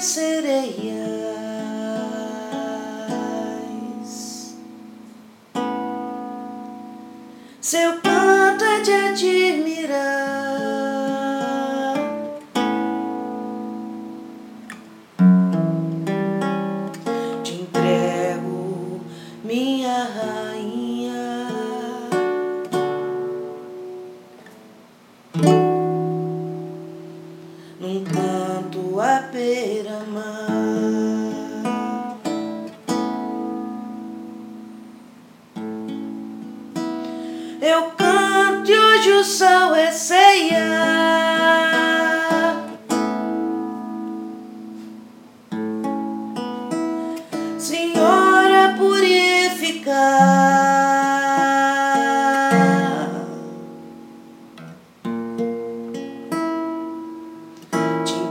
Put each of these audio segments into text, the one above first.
Sereias. Seu canto é de admirar. Canto à beira-mar. Eu canto e hoje o sol é ceia.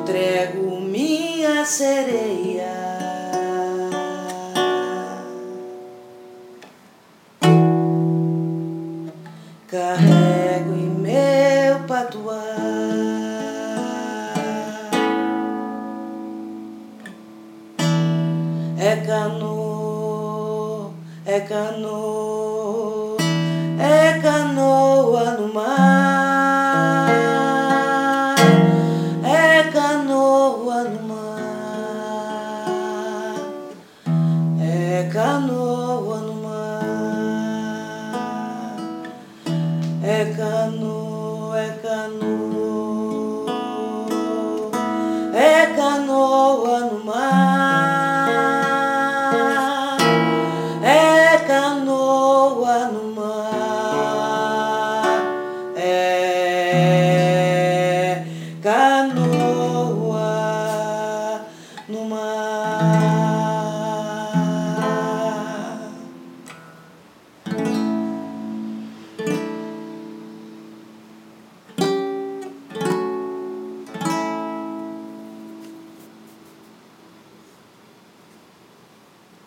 Entrego minha sereia. Carrego em meu patuar É canoa, é canoa, é canoa canoa no mar. É canoa, é canoa, é canoa no mar,